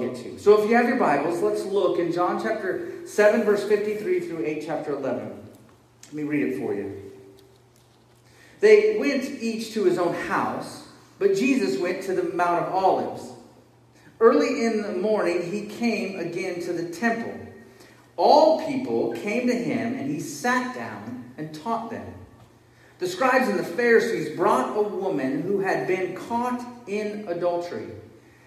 Get to. So if you have your Bibles, let's look in John chapter 7, verse 53 through 8, chapter 11. Let me read it for you. They went each to his own house, but Jesus went to the Mount of Olives. Early in the morning, he came again to the temple. All people came to him, and he sat down and taught them. The scribes and the Pharisees brought a woman who had been caught in adultery.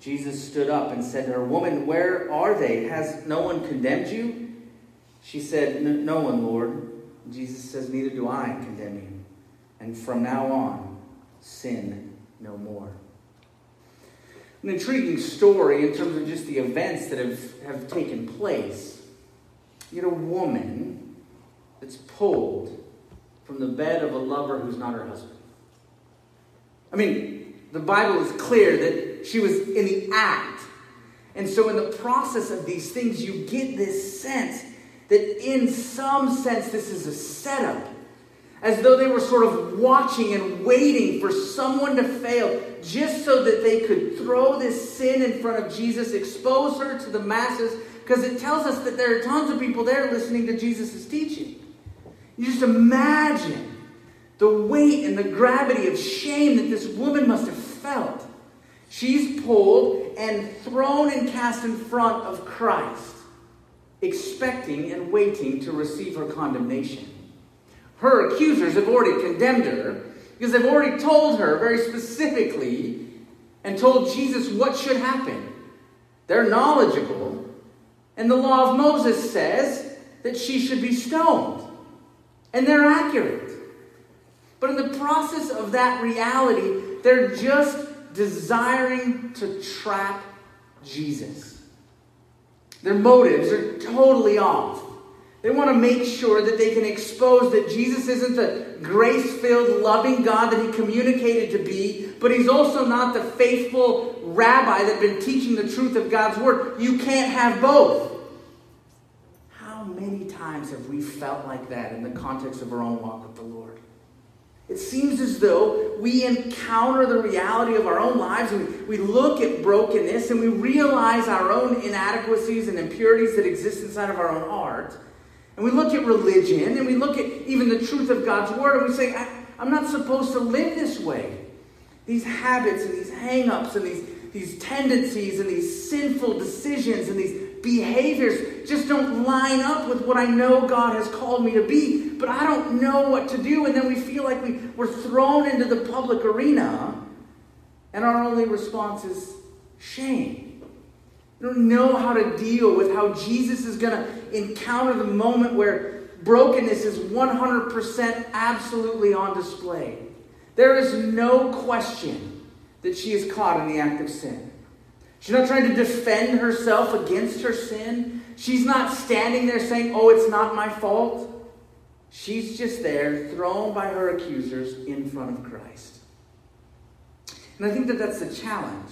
Jesus stood up and said to her, Woman, where are they? Has no one condemned you? She said, No one, Lord. Jesus says, Neither do I condemn you. And from now on, sin no more. An intriguing story in terms of just the events that have, have taken place. You get a woman that's pulled from the bed of a lover who's not her husband. I mean, the Bible is clear that she was in the act. And so, in the process of these things, you get this sense that, in some sense, this is a setup as though they were sort of watching and waiting for someone to fail just so that they could throw this sin in front of Jesus, expose her to the masses, because it tells us that there are tons of people there listening to Jesus' teaching. You just imagine the weight and the gravity of shame that this woman must have felt. She's pulled and thrown and cast in front of Christ, expecting and waiting to receive her condemnation. Her accusers have already condemned her because they've already told her very specifically and told Jesus what should happen. They're knowledgeable, and the law of Moses says that she should be stoned. And they're accurate. But in the process of that reality, they're just desiring to trap Jesus. Their motives are totally off. They want to make sure that they can expose that Jesus isn't the grace filled, loving God that he communicated to be, but he's also not the faithful rabbi that's been teaching the truth of God's word. You can't have both. How many times have we felt like that in the context of our own walk with the Lord? It seems as though we encounter the reality of our own lives and we look at brokenness and we realize our own inadequacies and impurities that exist inside of our own heart and we look at religion and we look at even the truth of God's word and we say, I'm not supposed to live this way. These habits and these hang ups and these, these tendencies and these sinful decisions and these behaviors just don't line up with what I know God has called me to be, but I don't know what to do. And then we feel like we, we're thrown into the public arena, and our only response is shame. We don't know how to deal with how Jesus is going to encounter the moment where brokenness is 100% absolutely on display. There is no question that she is caught in the act of sin. She's not trying to defend herself against her sin. She's not standing there saying, Oh, it's not my fault. She's just there, thrown by her accusers in front of Christ. And I think that that's the challenge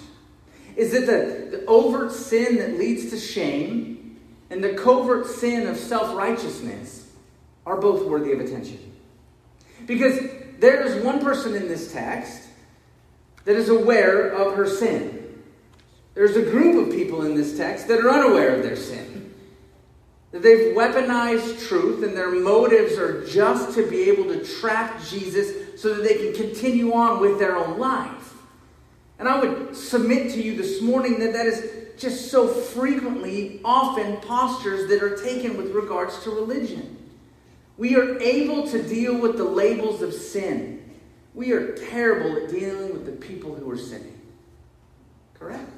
is that the, the overt sin that leads to shame and the covert sin of self righteousness are both worthy of attention. Because there is one person in this text that is aware of her sin. There's a group of people in this text that are unaware of their sin. They've weaponized truth and their motives are just to be able to trap Jesus so that they can continue on with their own life. And I would submit to you this morning that that is just so frequently, often, postures that are taken with regards to religion. We are able to deal with the labels of sin. We are terrible at dealing with the people who are sinning. Correct?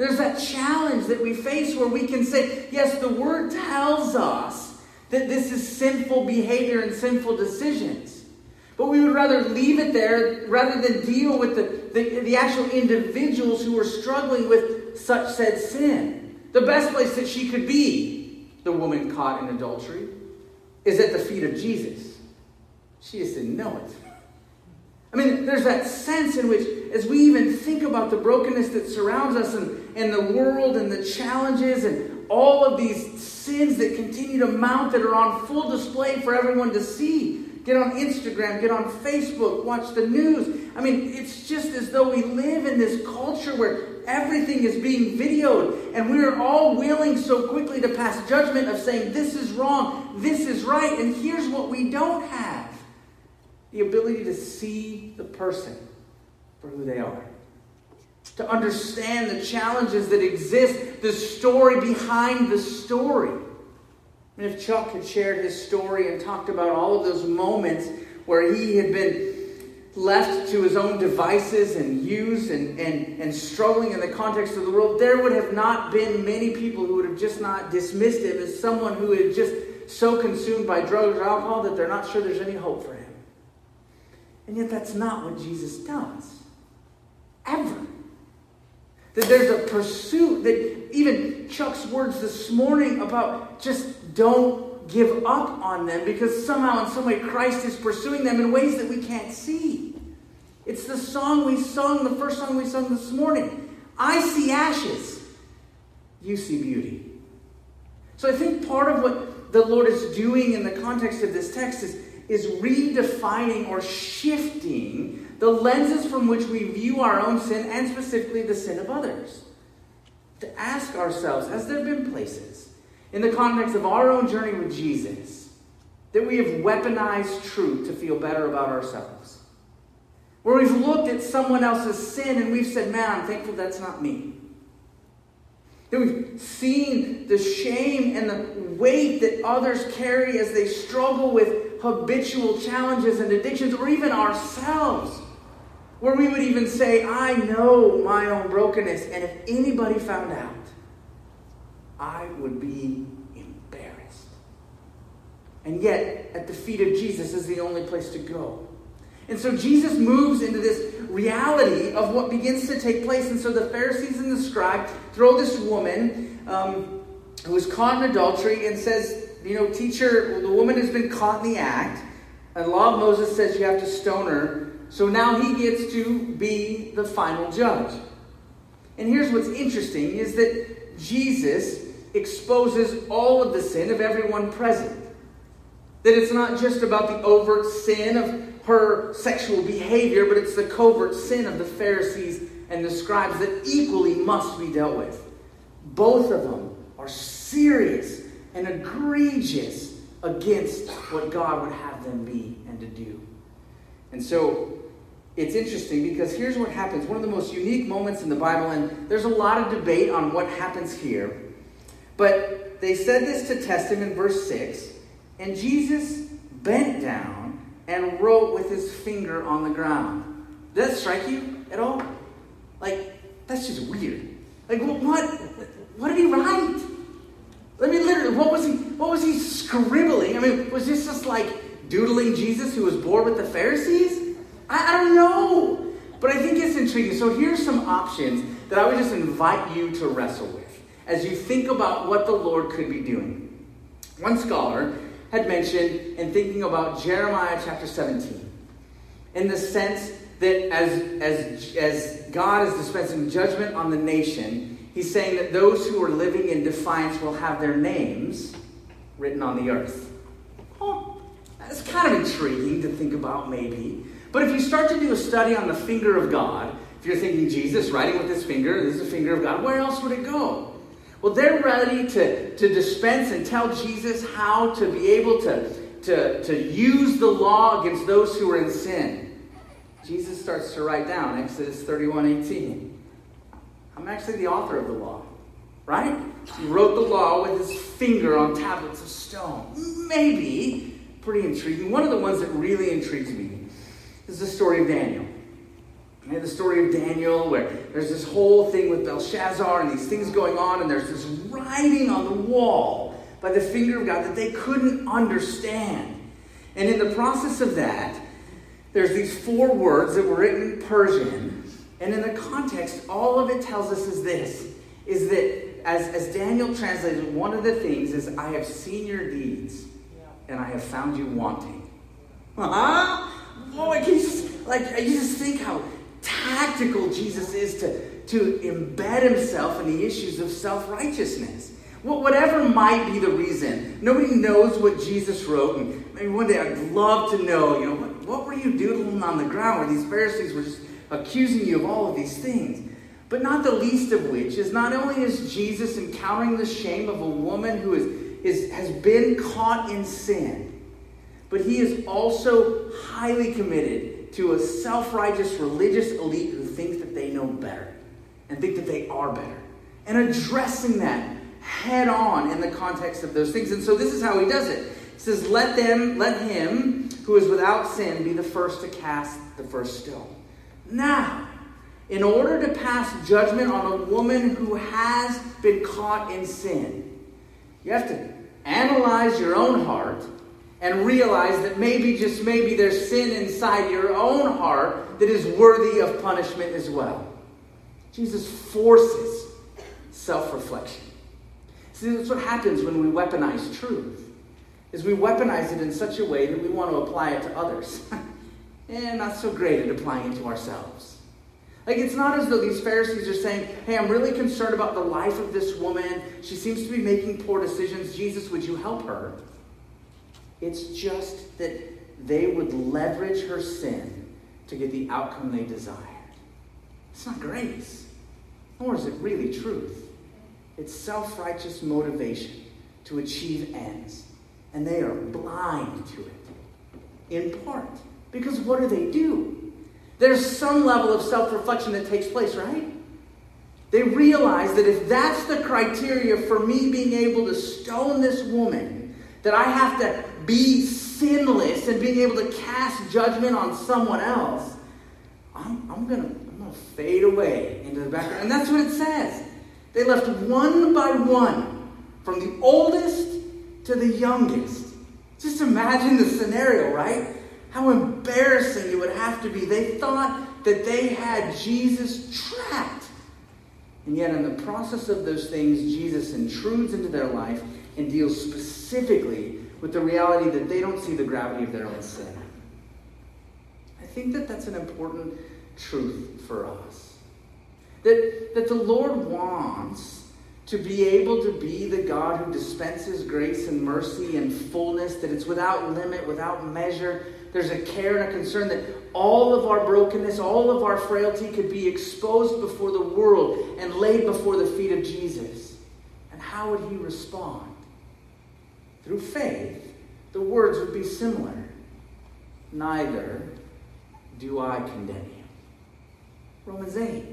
There's that challenge that we face where we can say, yes, the word tells us that this is sinful behavior and sinful decisions. But we would rather leave it there rather than deal with the, the, the actual individuals who are struggling with such said sin. The best place that she could be, the woman caught in adultery, is at the feet of Jesus. She just didn't know it. I mean, there's that sense in which, as we even think about the brokenness that surrounds us and, and the world and the challenges and all of these sins that continue to mount that are on full display for everyone to see. Get on Instagram, get on Facebook, watch the news. I mean, it's just as though we live in this culture where everything is being videoed, and we are all willing so quickly to pass judgment of saying, this is wrong, this is right, and here's what we don't have the ability to see the person for who they are, to understand the challenges that exist, the story behind the story. And if Chuck had shared his story and talked about all of those moments where he had been left to his own devices and used and, and, and struggling in the context of the world, there would have not been many people who would have just not dismissed him as someone who had just so consumed by drugs or alcohol that they're not sure there's any hope for him. And yet, that's not what Jesus does. Ever. That there's a pursuit that even Chuck's words this morning about just don't give up on them because somehow, in some way, Christ is pursuing them in ways that we can't see. It's the song we sung, the first song we sung this morning. I see ashes, you see beauty. So I think part of what the Lord is doing in the context of this text is is redefining or shifting the lenses from which we view our own sin and specifically the sin of others. To ask ourselves, has there been places in the context of our own journey with Jesus that we have weaponized truth to feel better about ourselves? Where we've looked at someone else's sin and we've said, man, I'm thankful that's not me. That we've seen the shame and the weight that others carry as they struggle with habitual challenges and addictions, or even ourselves, where we would even say, I know my own brokenness, and if anybody found out, I would be embarrassed. And yet, at the feet of Jesus is the only place to go. And so Jesus moves into this reality of what begins to take place. And so the Pharisees and the scribe throw this woman um, who was caught in adultery and says, you know, teacher, the woman has been caught in the act, and the law of Moses says you have to stone her. So now he gets to be the final judge. And here's what's interesting is that Jesus exposes all of the sin of everyone present. That it's not just about the overt sin of her sexual behavior, but it's the covert sin of the Pharisees and the scribes that equally must be dealt with. Both of them are serious and egregious against what God would have them be and to do. And so it's interesting because here's what happens one of the most unique moments in the Bible, and there's a lot of debate on what happens here. But they said this to test him in verse 6, and Jesus bent down and wrote with his finger on the ground. Does that strike you at all? Like, that's just weird. Like, what? What did he write? I mean, literally, what was he? What was he scribbling? I mean, was this just like doodling Jesus, who was bored with the Pharisees? I, I don't know, but I think it's intriguing. So here's some options that I would just invite you to wrestle with as you think about what the Lord could be doing. One scholar had mentioned in thinking about Jeremiah chapter 17, in the sense that as, as, as God is dispensing judgment on the nation, He's saying that those who are living in defiance will have their names written on the earth. That's kind of intriguing to think about, maybe. But if you start to do a study on the finger of God, if you're thinking Jesus writing with his finger, this is the finger of God, where else would it go? Well, they're ready to, to dispense and tell Jesus how to be able to, to, to use the law against those who are in sin. Jesus starts to write down Exodus 31 18. I'm actually the author of the law. right? He wrote the law with his finger on tablets of stone. Maybe. Pretty intriguing. One of the ones that really intrigues me is the story of Daniel. And the story of Daniel, where there's this whole thing with Belshazzar and these things going on, and there's this writing on the wall by the finger of God that they couldn't understand. And in the process of that, there's these four words that were written in Persian. And in the context, all of it tells us is this is that as, as Daniel translated, one of the things is, I have seen your deeds and I have found you wanting. Huh? Boy, can you just, like, you just think how tactical Jesus is to, to embed himself in the issues of self righteousness. Well, whatever might be the reason, nobody knows what Jesus wrote. And maybe one day I'd love to know, you know, what, what were you doodling on the ground where these Pharisees were just accusing you of all of these things? But not the least of which is not only is Jesus encountering the shame of a woman who is, is, has been caught in sin, but he is also highly committed to a self righteous religious elite who thinks that they know better and think that they are better. And addressing that head on in the context of those things. And so this is how he does it. He says, Let them, let him who is without sin be the first to cast the first stone. Now, in order to pass judgment on a woman who has been caught in sin, you have to analyze your own heart and realize that maybe, just maybe, there's sin inside your own heart that is worthy of punishment as well. Jesus forces self reflection. See, that's what happens when we weaponize truth. Is we weaponize it in such a way that we want to apply it to others. and eh, not so great at applying it to ourselves. Like, it's not as though these Pharisees are saying, Hey, I'm really concerned about the life of this woman. She seems to be making poor decisions. Jesus, would you help her? It's just that they would leverage her sin to get the outcome they desired. It's not grace, nor is it really truth. It's self righteous motivation to achieve ends. And they are blind to it, in part. Because what do they do? There's some level of self reflection that takes place, right? They realize that if that's the criteria for me being able to stone this woman, that I have to be sinless and being able to cast judgment on someone else, I'm, I'm going to I'm gonna fade away into the background. And that's what it says. They left one by one, from the oldest to the youngest. Just imagine the scenario, right? How embarrassing it would have to be. They thought that they had Jesus trapped. And yet, in the process of those things, Jesus intrudes into their life and deals specifically with the reality that they don't see the gravity of their own sin. I think that that's an important truth for us. That, that the Lord wants to be able to be the God who dispenses grace and mercy and fullness, that it's without limit, without measure, there's a care and a concern that all of our brokenness, all of our frailty could be exposed before the world and laid before the feet of Jesus. And how would he respond? Through faith, the words would be similar. Neither do I condemn you. Romans 8.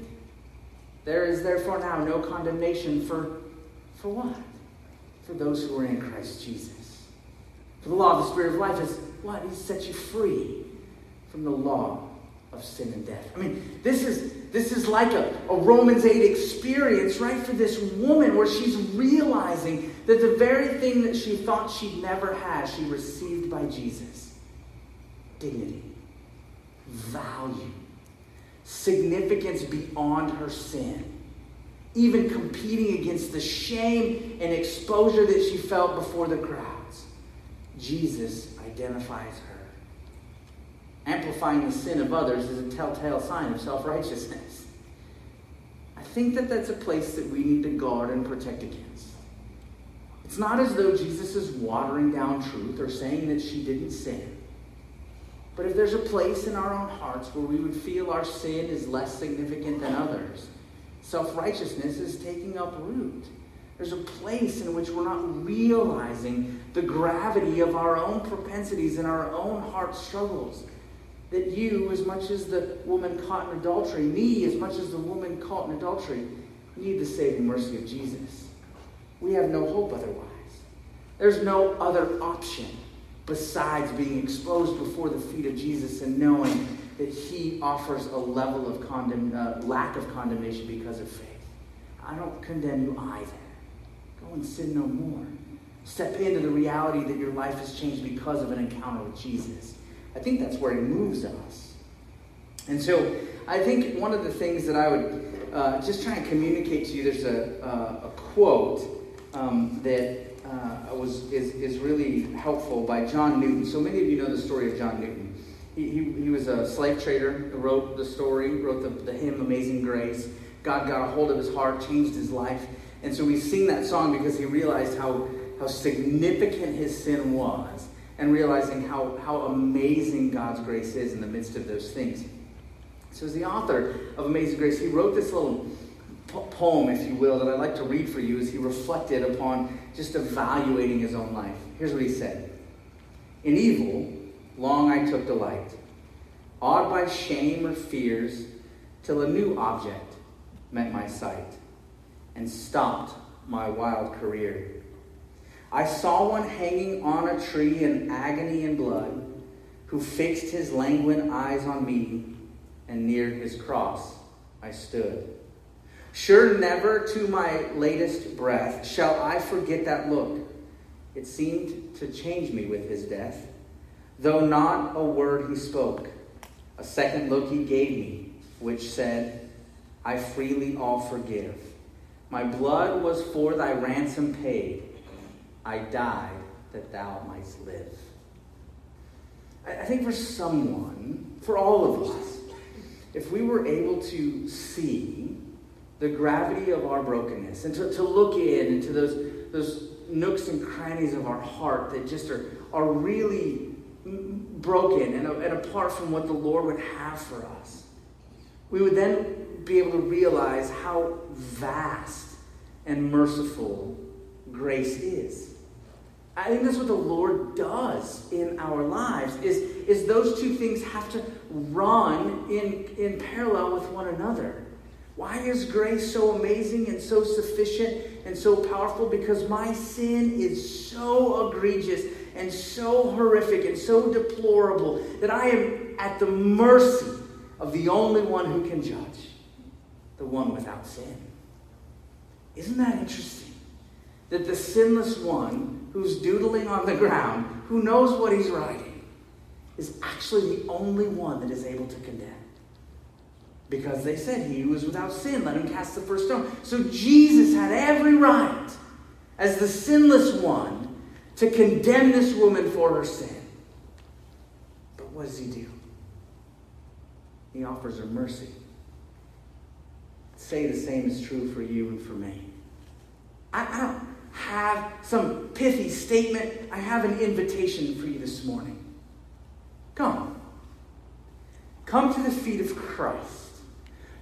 There is therefore now no condemnation for, for what? For those who are in Christ Jesus. For the law of the Spirit of life is what? He set you free from the law of sin and death. I mean, this is this is like a, a Romans 8 experience, right, for this woman where she's realizing that the very thing that she thought she'd never had, she received by Jesus. Dignity, value, significance beyond her sin, even competing against the shame and exposure that she felt before the crowds. Jesus identifies her. Amplifying the sin of others is a telltale sign of self righteousness. I think that that's a place that we need to guard and protect against. It's not as though Jesus is watering down truth or saying that she didn't sin. But if there's a place in our own hearts where we would feel our sin is less significant than others, self righteousness is taking up root. There's a place in which we're not realizing the gravity of our own propensities and our own heart struggles. That you, as much as the woman caught in adultery, me, as much as the woman caught in adultery, need the saving mercy of Jesus. we have no hope otherwise. There's no other option besides being exposed before the feet of Jesus and knowing that he offers a level of condemn, uh, lack of condemnation because of faith. I don't condemn you either. Go and sin no more. Step into the reality that your life has changed because of an encounter with Jesus. I think that's where he moves us. And so I think one of the things that I would uh, just try and communicate to you, there's a, uh, a quote um, that uh, was, is, is really helpful by John Newton. So many of you know the story of John Newton. He, he, he was a slave trader wrote the story, wrote the, the hymn Amazing Grace. God got a hold of his heart, changed his life. And so we sing that song because he realized how, how significant his sin was and realizing how, how amazing God's grace is in the midst of those things. So, as the author of Amazing Grace, he wrote this little poem, if you will, that I'd like to read for you as he reflected upon just evaluating his own life. Here's what he said In evil, long I took delight, awed by shame or fears, till a new object met my sight and stopped my wild career. I saw one hanging on a tree in agony and blood, who fixed his languid eyes on me, and near his cross I stood. Sure, never to my latest breath shall I forget that look. It seemed to change me with his death. Though not a word he spoke, a second look he gave me, which said, I freely all forgive. My blood was for thy ransom paid. I died that thou mightst live. I think for someone, for all of us, if we were able to see the gravity of our brokenness and to, to look in into those, those nooks and crannies of our heart that just are, are really broken and, and apart from what the Lord would have for us, we would then be able to realize how vast and merciful grace is. I think that's what the Lord does in our lives is, is those two things have to run in, in parallel with one another. Why is grace so amazing and so sufficient and so powerful? Because my sin is so egregious and so horrific and so deplorable that I am at the mercy of the only one who can judge, the one without sin. Isn't that interesting? That the sinless one who's doodling on the ground, who knows what he's writing, is actually the only one that is able to condemn. Because they said he was without sin, let him cast the first stone. So Jesus had every right, as the sinless one, to condemn this woman for her sin. But what does he do? He offers her mercy. Say the same is true for you and for me. I, I don't have some pithy statement. I have an invitation for you this morning. Come. Come to the feet of Christ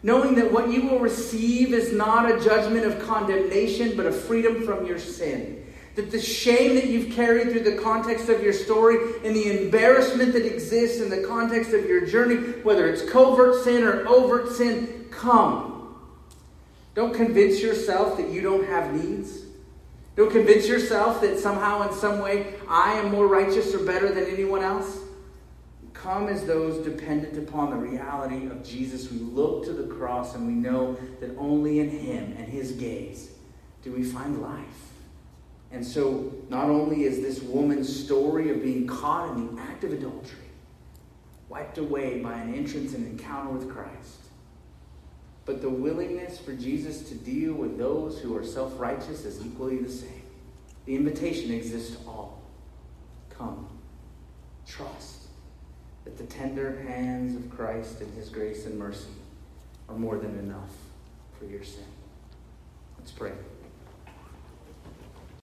knowing that what you will receive is not a judgment of condemnation, but a freedom from your sin. That the shame that you've carried through the context of your story and the embarrassment that exists in the context of your journey, whether it's covert sin or overt sin, come. Don't convince yourself that you don't have needs. Don't convince yourself that somehow, in some way, I am more righteous or better than anyone else come as those dependent upon the reality of Jesus. We look to the cross and we know that only in Him and His gaze do we find life. And so, not only is this woman's story of being caught in the act of adultery wiped away by an entrance and encounter with Christ, but the willingness for Jesus to deal with those who are self righteous is equally the same. The invitation exists to all. Come, trust that the tender hands of Christ and his grace and mercy are more than enough for your sin. Let's pray.